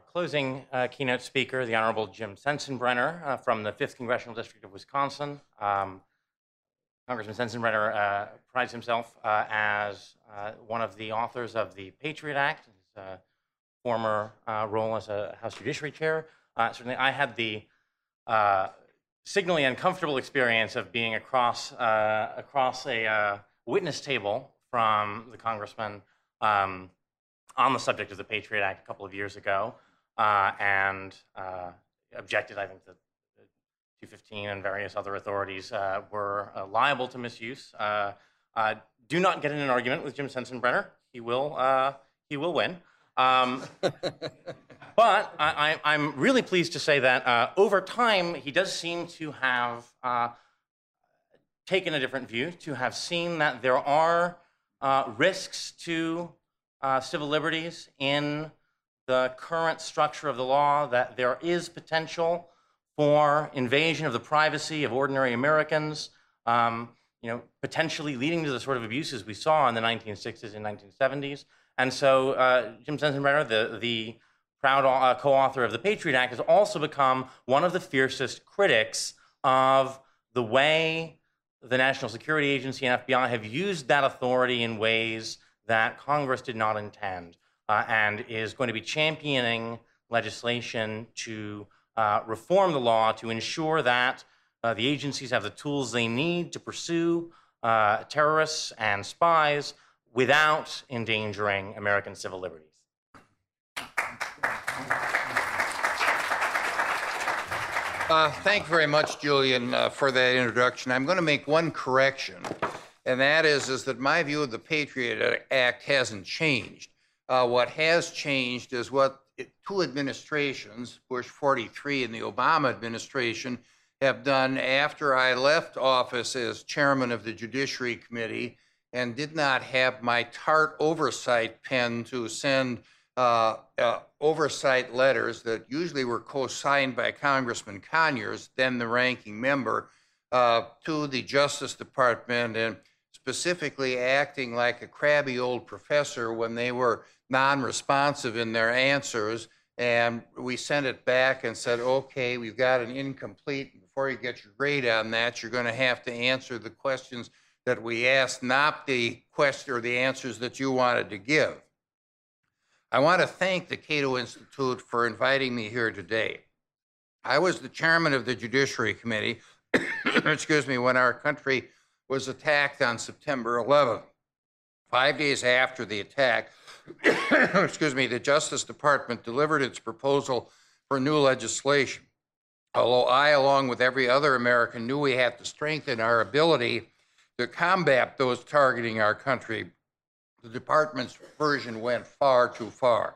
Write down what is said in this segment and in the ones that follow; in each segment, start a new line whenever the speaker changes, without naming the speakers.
Our closing uh, keynote speaker, the Honorable Jim Sensenbrenner uh, from the 5th Congressional District of Wisconsin. Um, Congressman Sensenbrenner uh, prides himself uh, as uh, one of the authors of the Patriot Act, his uh, former role as a House Judiciary Chair. Certainly, I had the signally uncomfortable experience of being across across a witness table from the congressman um, on the subject of the Patriot Act a couple of years ago, uh, and uh, objected. I think that 215 and various other authorities uh, were uh, liable to misuse. Uh, uh, do not get in an argument with Jim Sensenbrenner. He will uh, he will win. Um, but I, I, I'm really pleased to say that uh, over time, he does seem to have uh, taken a different view, to have seen that there are uh, risks to uh, civil liberties in the current structure of the law, that there is potential for invasion of the privacy of ordinary Americans, um, you know, potentially leading to the sort of abuses we saw in the 1960s and 1970s. And so uh, Jim Sensenbrenner, the, the proud uh, co-author of the Patriot Act, has also become one of the fiercest critics of the way the National Security Agency and FBI have used that authority in ways that Congress did not intend, uh, and is going to be championing legislation to uh, reform the law to ensure that uh, the agencies have the tools they need to pursue uh, terrorists and spies without endangering American civil liberties.
Uh, thank you very much, Julian, uh, for that introduction. I'm going to make one correction, and that is, is that my view of the Patriot Act hasn't changed. Uh, what has changed is what it, two administrations, Bush 43 and the Obama administration, have done after I left office as chairman of the Judiciary Committee and did not have my tart oversight pen to send uh, uh, oversight letters that usually were co-signed by Congressman Conyers, then the ranking member, uh, to the Justice Department. And specifically acting like a crabby old professor when they were non-responsive in their answers. And we sent it back and said, okay, we've got an incomplete. Before you get your grade on that, you're going to have to answer the questions that we asked, not the question or the answers that you wanted to give. I want to thank the Cato Institute for inviting me here today. I was the chairman of the Judiciary Committee, excuse me, when our country was attacked on September 11th. Five days after the attack, excuse me, the Justice Department delivered its proposal for new legislation. Although I, along with every other American, knew we had to strengthen our ability to combat those targeting our country, the department's version went far too far.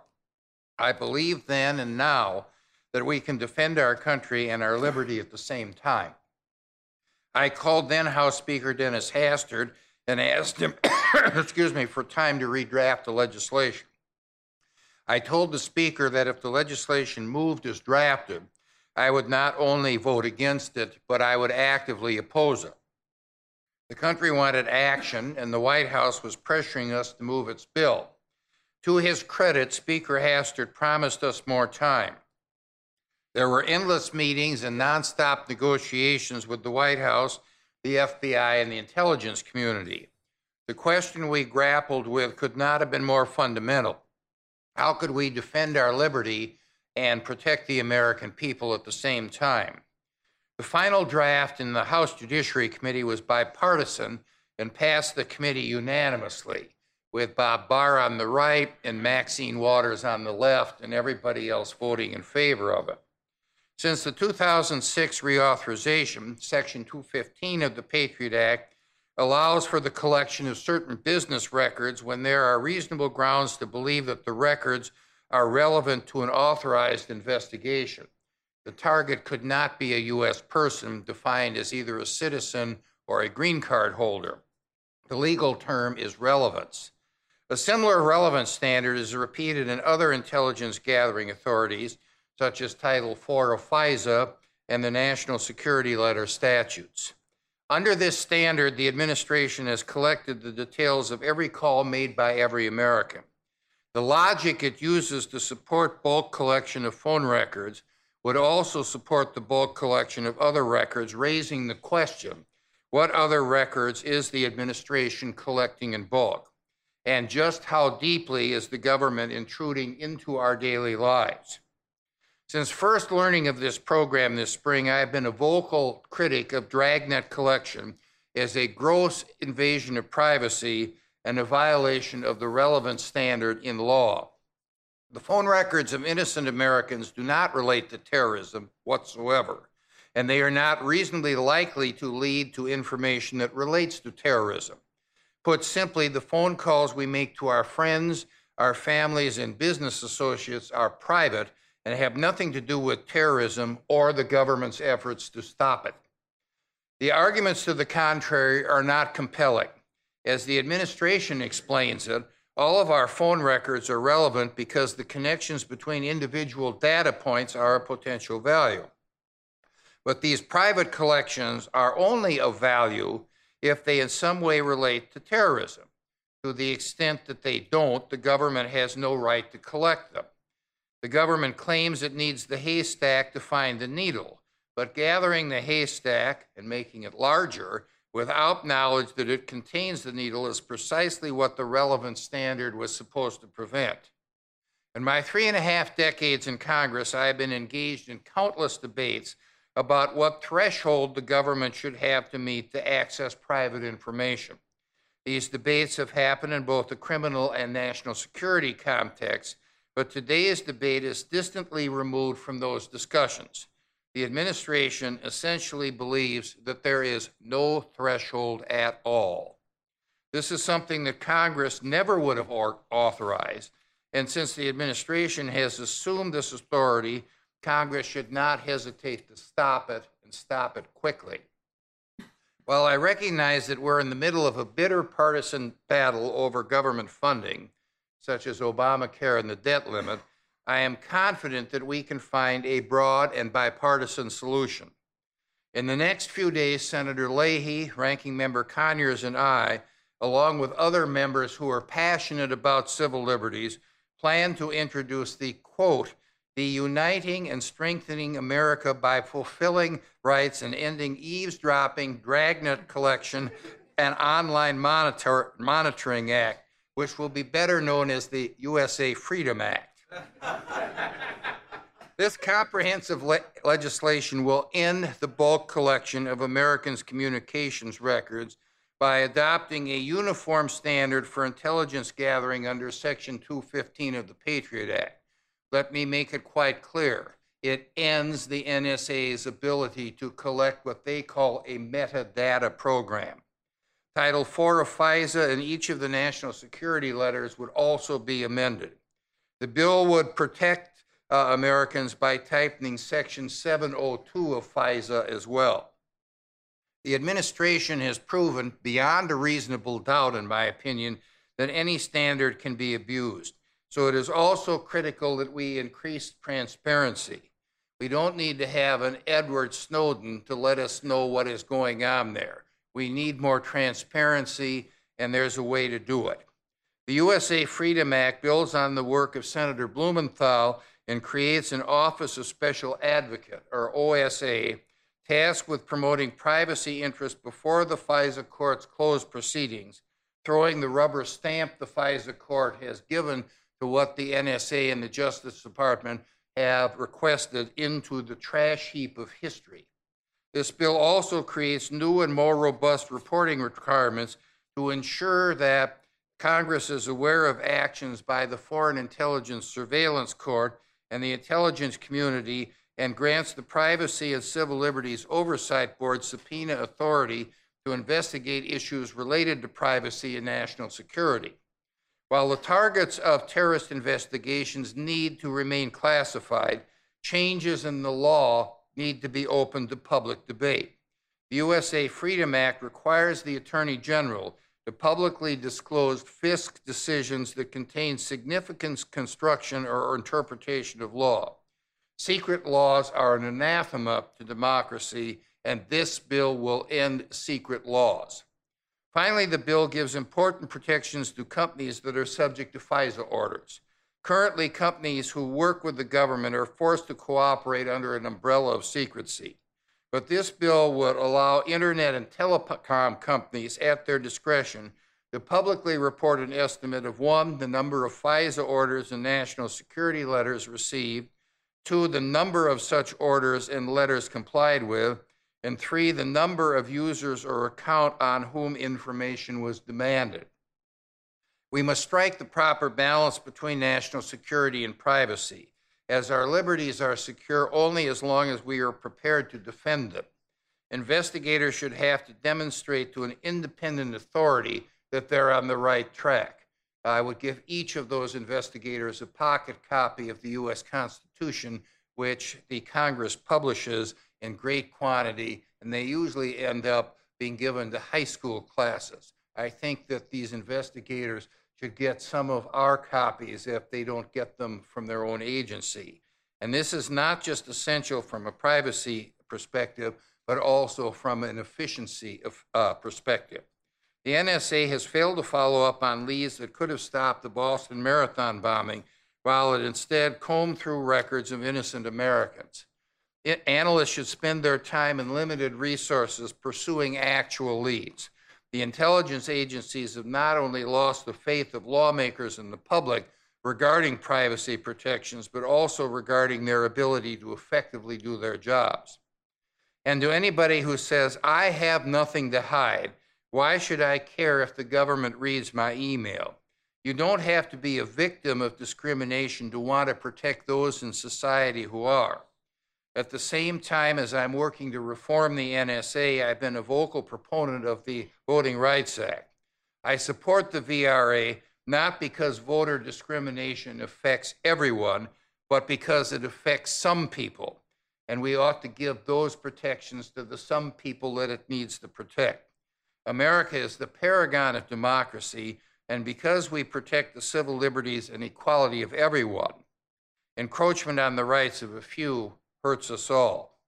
I believe then and now that we can defend our country and our liberty at the same time. I called then House Speaker Dennis Hastert and asked him, excuse me, for time to redraft the legislation. I told the Speaker that if the legislation moved as drafted, I would not only vote against it, but I would actively oppose it. The country wanted action, and the White House was pressuring us to move its bill. To his credit, Speaker Hastert promised us more time. There were endless meetings and nonstop negotiations with the White House, the FBI, and the intelligence community. The question we grappled with could not have been more fundamental. How could we defend our liberty and protect the American people at the same time? The final draft in the House Judiciary Committee was bipartisan and passed the committee unanimously, with Bob Barr on the right and Maxine Waters on the left, and everybody else voting in favor of it. Since the 2006 reauthorization, Section 215 of the Patriot Act allows for the collection of certain business records when there are reasonable grounds to believe that the records are relevant to an authorized investigation. The target could not be a U.S. person defined as either a citizen or a green card holder. The legal term is relevance. A similar relevance standard is repeated in other intelligence gathering authorities, such as Title IV of FISA and the National Security Letter statutes. Under this standard, the administration has collected the details of every call made by every American. The logic it uses to support bulk collection of phone records would also support the bulk collection of other records, raising the question, what other records is the administration collecting in bulk? And just how deeply is the government intruding into our daily lives? Since first learning of this program this spring, I have been a vocal critic of dragnet collection as a gross invasion of privacy and a violation of the relevant standard in law. The phone records of innocent Americans do not relate to terrorism whatsoever, and they are not reasonably likely to lead to information that relates to terrorism. Put simply, the phone calls we make to our friends, our families, and business associates are private and have nothing to do with terrorism or the government's efforts to stop it. The arguments to the contrary are not compelling. As the administration explains it, all of our phone records are relevant because the connections between individual data points are of potential value. But these private collections are only of value if they in some way relate to terrorism. To the extent that they don't, the government has no right to collect them. The government claims it needs the haystack to find the needle, but gathering the haystack and making it larger without knowledge that it contains the needle is precisely what the relevant standard was supposed to prevent. In my three and a half decades in Congress, I have been engaged in countless debates about what threshold the government should have to meet to access private information. These debates have happened in both the criminal and national security contexts, but today's debate is distantly removed from those discussions. The administration essentially believes that there is no threshold at all. This is something that Congress never would have authorized, and since the administration has assumed this authority, Congress should not hesitate to stop it and stop it quickly. While I recognize that we're in the middle of a bitter partisan battle over government funding, such as Obamacare and the debt limit, I am confident that we can find a broad and bipartisan solution. In the next few days, Senator Leahy, Ranking Member Conyers, and I, along with other members who are passionate about civil liberties, plan to introduce the quote, the uniting and strengthening America by fulfilling rights and ending eavesdropping, dragnet collection, and online monitor, monitoring act which will be better known as the USA Freedom Act. this comprehensive le- legislation will end the bulk collection of Americans' communications records by adopting a uniform standard for intelligence gathering under Section 215 of the Patriot Act. Let me make it quite clear. It ends the NSA's ability to collect what they call a metadata program. Title IV of FISA and each of the national security letters would also be amended. The bill would protect uh, Americans by tightening Section 702 of FISA as well. The administration has proven beyond a reasonable doubt, in my opinion, that any standard can be abused. So it is also critical that we increase transparency. We don't need to have an Edward Snowden to let us know what is going on there. We need more transparency, and there's a way to do it. The USA Freedom Act builds on the work of Senator Blumenthal and creates an Office of Special Advocate, or OSA, tasked with promoting privacy interests before the FISA court's closed proceedings, throwing the rubber stamp the FISA court has given to what the NSA and the Justice Department have requested into the trash heap of history. This bill also creates new and more robust reporting requirements to ensure that Congress is aware of actions by the Foreign Intelligence Surveillance Court and the intelligence community and grants the Privacy and Civil Liberties Oversight Board subpoena authority to investigate issues related to privacy and national security. While the targets of terrorist investigations need to remain classified, changes in the law need to be open to public debate. The USA Freedom Act requires the Attorney General to publicly disclose FISC decisions that contain significant construction or interpretation of law. Secret laws are an anathema to democracy, and this bill will end secret laws. Finally, the bill gives important protections to companies that are subject to FISA orders. Currently, companies who work with the government are forced to cooperate under an umbrella of secrecy. But this bill would allow internet and telecom companies at their discretion to publicly report an estimate of one, the number of FISA orders and national security letters received, two, the number of such orders and letters complied with, and three, the number of users or account on whom information was demanded. We must strike the proper balance between national security and privacy, as our liberties are secure only as long as we are prepared to defend them. Investigators should have to demonstrate to an independent authority that they're on the right track. I would give each of those investigators a pocket copy of the U.S. Constitution, which the Congress publishes in great quantity, and they usually end up being given to high school classes. I think that these investigators should get some of our copies if they don't get them from their own agency. And this is not just essential from a privacy perspective, but also from an efficiency of, uh, perspective. The NSA has failed to follow up on leads that could have stopped the Boston Marathon bombing, while it instead combed through records of innocent Americans. It, analysts should spend their time and limited resources pursuing actual leads. The intelligence agencies have not only lost the faith of lawmakers and the public regarding privacy protections, but also regarding their ability to effectively do their jobs. And to anybody who says, I have nothing to hide, why should I care if the government reads my email? You don't have to be a victim of discrimination to want to protect those in society who are. At the same time as I'm working to reform the NSA, I've been a vocal proponent of the Voting Rights Act. I support the VRA not because voter discrimination affects everyone, but because it affects some people. And we ought to give those protections to the some people that it needs to protect. America is the paragon of democracy, and because we protect the civil liberties and equality of everyone, encroachment on the rights of a few hurts us all.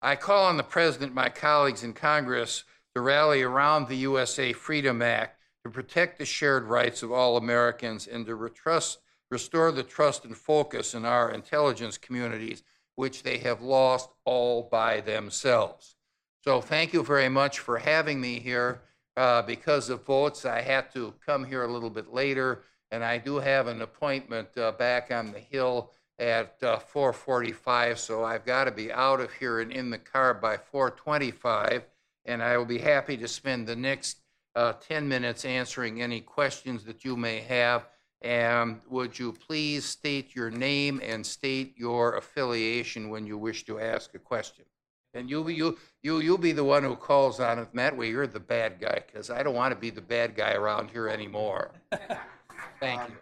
I call on the President, my colleagues in Congress, to rally around the USA Freedom Act to protect the shared rights of all Americans and to restore the trust and focus in our intelligence communities, which they have lost all by themselves. So thank you very much for having me here. Uh, because of votes, I had to come here a little bit later, and I do have an appointment uh, back on the Hill at uh, 4:45, so I've got to be out of here and in the car by 4:25, and I will be happy to spend the next uh, 10 minutes answering any questions that you may have. And would you please state your name and state your affiliation when you wish to ask a question? And you, you, you, you'll be the one who calls on it. And that way, you're the bad guy because I don't want to be the bad guy around here anymore. Thank you.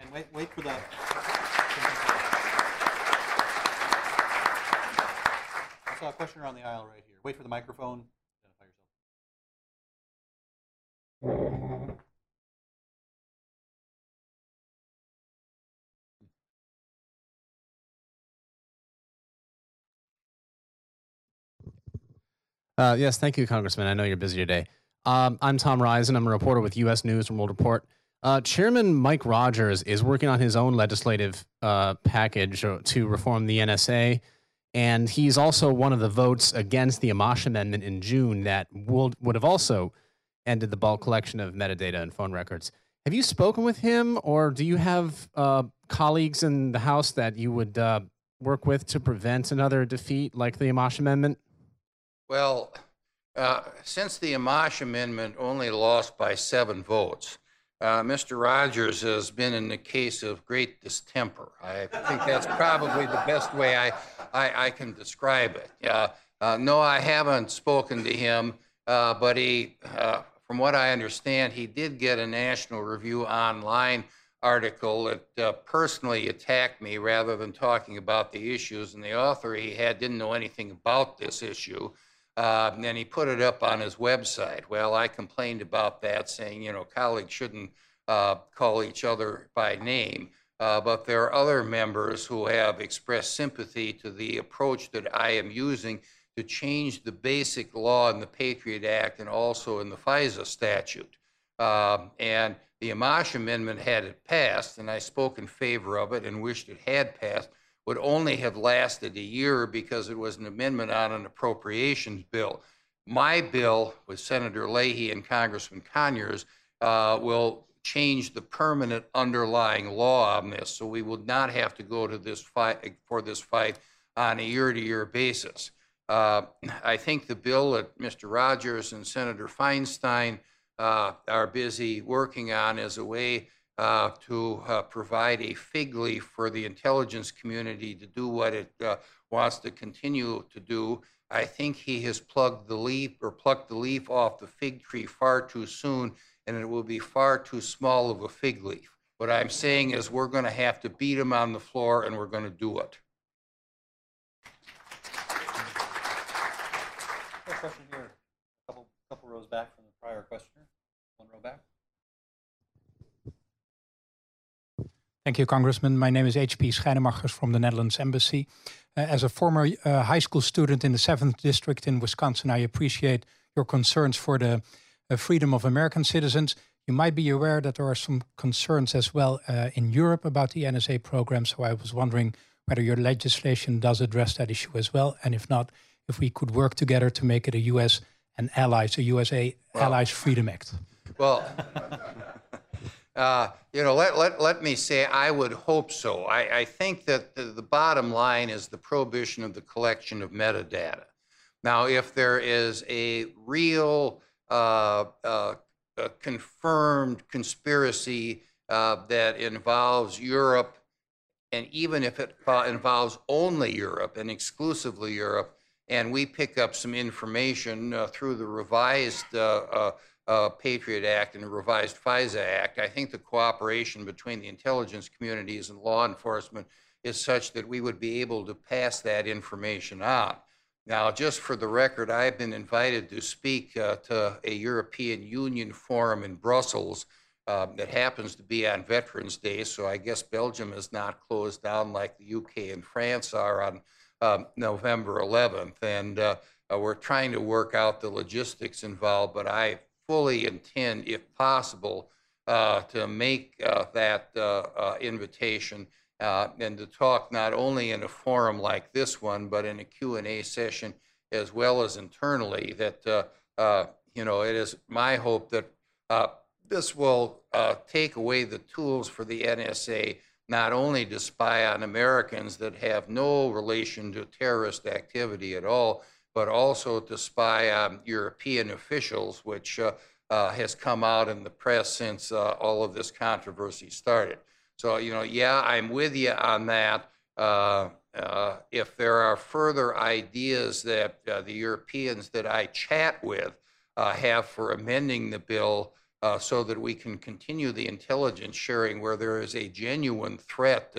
And wait, wait for the. I saw a question around the aisle right here. Wait for the microphone. Identify yourself.
Uh, yes, thank you, Congressman. I know you're busy today. Um, I'm Tom Risen. I'm a reporter with U.S. News and World Report. Uh, Chairman Mike Rogers is working on his own legislative uh, package uh, to reform the NSA, and he's also one of the votes against the Amash Amendment in June that would would have also ended the bulk collection of metadata and phone records. Have you spoken with him, or do you have uh, colleagues in the House that you would uh, work with to prevent another defeat like the Amash Amendment?
Well, uh, since the Amash Amendment only lost by seven votes, uh, Mr. Rogers has been in a case of great distemper. I think that's probably the best way I, I, I can describe it. Uh, uh, no, I haven't spoken to him, uh, but he, uh, from what I understand, he did get a National Review Online article that uh, personally attacked me rather than talking about the issues. And the author he had didn't know anything about this issue. Uh, and he put it up on his website. Well, I complained about that, saying, you know, colleagues shouldn't uh, call each other by name. Uh, but there are other members who have expressed sympathy to the approach that I am using to change the basic law in the Patriot Act and also in the FISA statute. Um, and The Amash Amendment, had it passed, and I spoke in favor of it and wished it had passed, would only have lasted a year because it was an amendment on an appropriations bill. My bill with Senator Leahy and Congressman Conyers uh, will change the permanent underlying law on this, so we will not have to go to this fight for this fight on a year-to-year basis. Uh, I think the bill that Mr. Rogers and Senator Feinstein uh, are busy working on is a way uh, to uh, provide a fig leaf for the intelligence community to do what it uh, wants to continue to do. I think he has plugged the leaf or plucked the leaf off the fig tree far too soon, and it will be far too small of a fig leaf. What I'm saying is we're going to have to beat him on the floor, and we're going to do it.
Question here, a couple, couple rows back from the prior questioner. One row back.
Thank you, Congressman. My name is H.P. Schijnemachers from the Netherlands Embassy. Uh, as a former uh, high school student in the 7th District in Wisconsin, I appreciate your concerns for the uh, freedom of American citizens. You might be aware that there are some concerns as well uh, in Europe about the NSA program. So I was wondering whether your legislation does address that issue as well. And if not, if we could work together to make it a U.S. and allies, a USA Allies Freedom Act.
Well, uh, you know, let, let, let me say, I would hope so. I, I think that the, the bottom line is the prohibition of the collection of metadata. Now, if there is a real uh, uh, uh, confirmed conspiracy uh, that involves Europe, and even if it uh, involves only Europe and exclusively Europe, and we pick up some information uh, through the revised uh, Patriot Act and the revised FISA Act, I think the cooperation between the intelligence communities and law enforcement is such that we would be able to pass that information on. Now, just for the record, I've been invited to speak uh, to a European Union forum in Brussels uh, that happens to be on Veterans Day, so I guess Belgium is not closed down like the UK and France are on um, November 11th. And uh, uh, we're trying to work out the logistics involved, but I fully intend, if possible, uh, to make uh, that uh, uh, invitation uh, and to talk not only in a forum like this one, but in a Q&A session as well as internally that, uh, you know, it is my hope that this will take away the tools for the NSA not only to spy on Americans that have no relation to terrorist activity at all, but also to spy on European officials, which uh, uh, has come out in the press since uh, all of this controversy started. So, you know, yeah, I'm with you on that. Uh, uh, if there are further ideas that uh, the Europeans that I chat with have for amending the bill so that we can continue the intelligence sharing where there is a genuine threat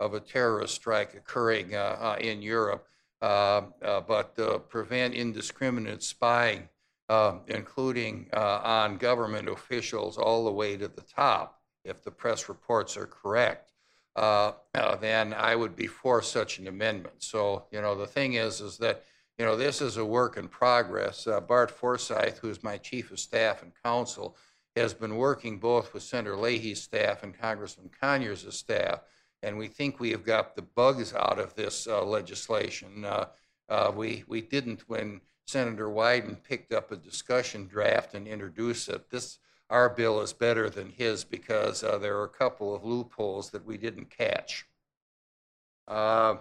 of a terrorist strike occurring in Europe, but uh, prevent indiscriminate spying, uh, including uh, on government officials all the way to the top, if the press reports are correct. Uh, uh, then I would be for such an amendment. So, you know, the thing is, is that, you know, this is a work in progress. Uh, Bart Forsyth, who's my chief of staff and counsel, has been working both with Senator Leahy's staff and Congressman Conyers' staff, and we think we have got the bugs out of this uh, legislation. Uh, uh, we we didn't when Senator Wyden picked up a discussion draft and introduced it. This our bill is better than his because uh, there are a couple of loopholes that we didn't catch. Uh,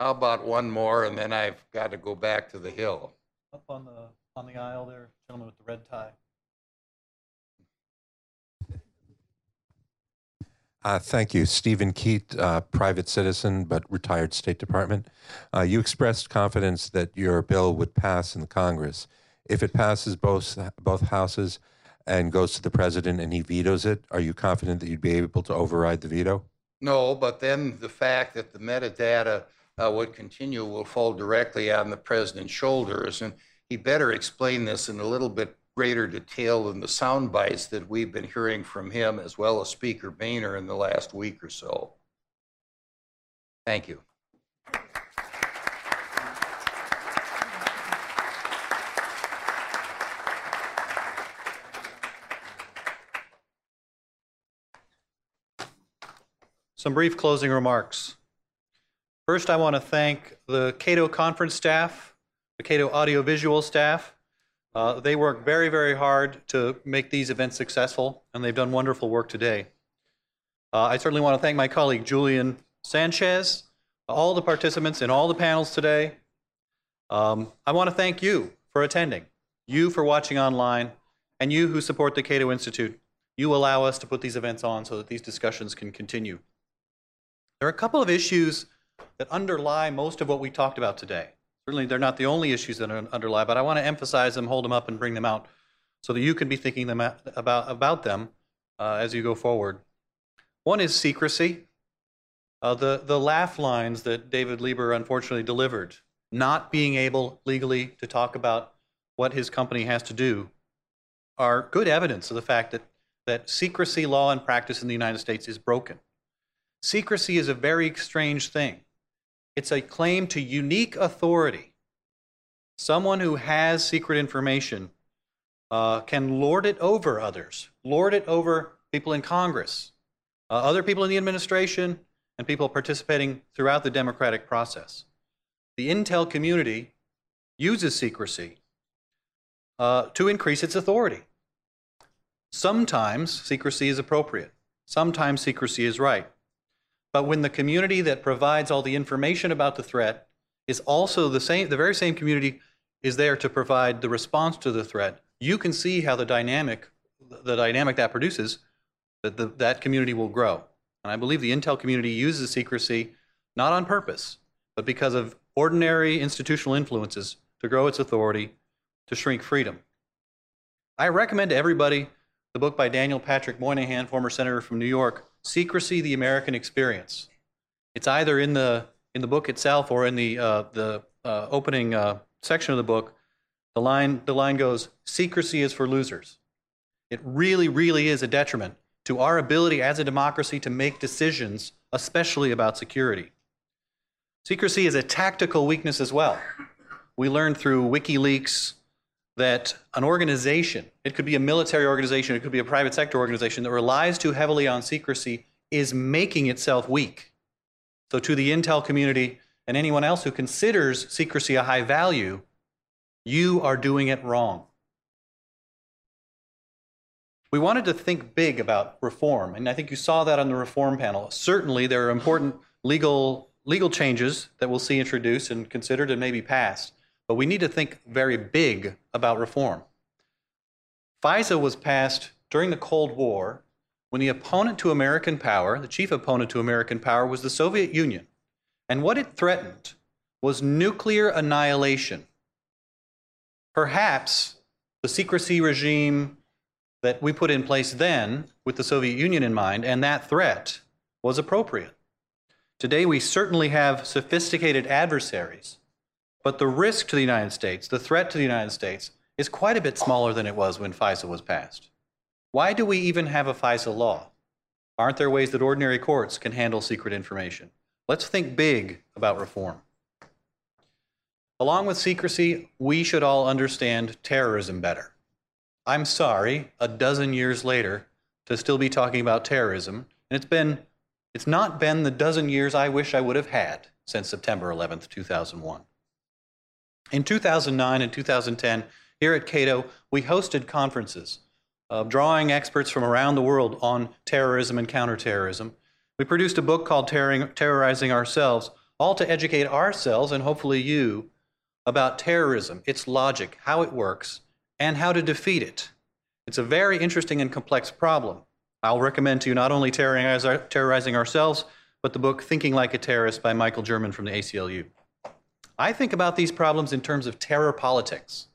how about one more, and then I've got to go back to the Hill.
Up on the, on the aisle there, gentleman with the red tie.
Uh, Thank you. Stephen Keat, uh, private citizen, but retired State Department. Uh, You expressed confidence that your bill would pass in the Congress. If it passes both, both houses and goes to the president and he vetoes it, are you confident that you'd be able to override the veto?
No, but then the fact that the metadata uh, would continue will fall directly on the president's shoulders. And he better explain this in a little bit greater detail than the sound bites that we've been hearing from him, as well as Speaker Boehner in the last week or so. Thank you.
Some brief closing remarks. First, I want to thank the Cato conference staff, the Cato audiovisual staff. Uh, they work very, very hard to make these events successful, and they've done wonderful work today. Uh, I certainly want to thank my colleague Julian Sanchez, all the participants in all the panels today. Um, I want to thank you for attending, you for watching online, and you who support the Cato Institute. You allow us to put these events on so that these discussions can continue. There are a couple of issues that underlie most of what we talked about today. Certainly, they're not the only issues that underlie, but I want to emphasize them, hold them up, and bring them out so that you can be thinking them about, about them uh, as you go forward. One is secrecy. Uh, the, the laugh lines that David Lieber unfortunately delivered, not being able legally to talk about what his company has to do, are good evidence of the fact that, that secrecy law and practice in the United States is broken. Secrecy is a very strange thing. It's a claim to unique authority. Someone who has secret information uh, can lord it over others, lord it over people in Congress, uh, other people in the administration, and people participating throughout the democratic process. The intel community uses secrecy uh, to increase its authority. Sometimes secrecy is appropriate, sometimes secrecy is right. But when the community that provides all the information about the threat is also the same, the very same community is there to provide the response to the threat, you can see how the dynamic, the dynamic that produces, that the, that community will grow. And I believe the Intel community uses secrecy not on purpose, but because of ordinary institutional influences to grow its authority, to shrink freedom. I recommend to everybody the book by Daniel Patrick Moynihan, former senator from New York, Secrecy, the American Experience. It's either in the, in the book itself or in the, uh, the uh, opening uh, section of the book. The line, the line goes, Secrecy is for losers. It really, really is a detriment to our ability as a democracy to make decisions, especially about security. Secrecy is a tactical weakness as well. We learned through WikiLeaks that an organization, it could be a military organization, it could be a private sector organization that relies too heavily on secrecy is making itself weak. So, to the Intel community and anyone else who considers secrecy a high value, you are doing it wrong. We wanted to think big about reform, and I think you saw that on the reform panel. Certainly, there are important legal, legal changes that we'll see introduced and considered and maybe passed. But we need to think very big about reform. FISA was passed during the Cold War when the opponent to American power, the chief opponent to American power, was the Soviet Union. And what it threatened was nuclear annihilation. Perhaps the secrecy regime that we put in place then, with the Soviet Union in mind, and that threat was appropriate. Today, we certainly have sophisticated adversaries but the risk to the United States, the threat to the United States, is quite a bit smaller than it was when FISA was passed. Why do we even have a FISA law? Aren't there ways that ordinary courts can handle secret information? Let's think big about reform. Along with secrecy, we should all understand terrorism better. I'm sorry, a dozen years later, to still be talking about terrorism, and it's been it's not been the dozen years I wish I would have had since September 11th, 2001. In 2009 and 2010, here at Cato, we hosted conferences uh, drawing experts from around the world on terrorism and counterterrorism. We produced a book called Terrorizing Ourselves, all to educate ourselves and hopefully you about terrorism, its logic, how it works, and how to defeat it. It's a very interesting and complex problem. I'll recommend to you not only Terrorizing Ourselves, but the book Thinking Like a Terrorist by Michael German from the ACLU. I think about these problems in terms of terror politics.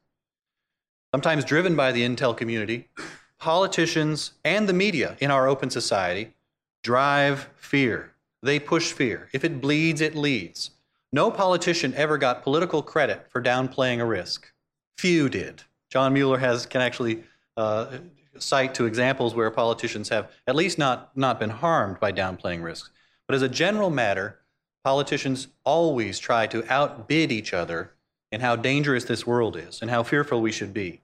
Sometimes driven by the intel community, politicians and the media in our open society drive fear. They push fear. If it bleeds, it leads. No politician ever got political credit for downplaying a risk. Few did. John Mueller has, can actually uh, cite to examples where politicians have at least not, not been harmed by downplaying risks. But as a general matter, Politicians always try to outbid each other in how dangerous this world is and how fearful we should be.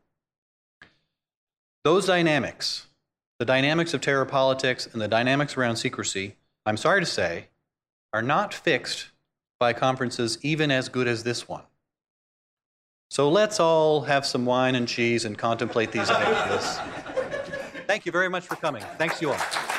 Those dynamics, the dynamics of terror politics and the dynamics around secrecy, I'm sorry to say, are not fixed by conferences even as good as this one. So let's all have some wine and cheese and contemplate these ideas. Thank you very much for coming. Thanks you all.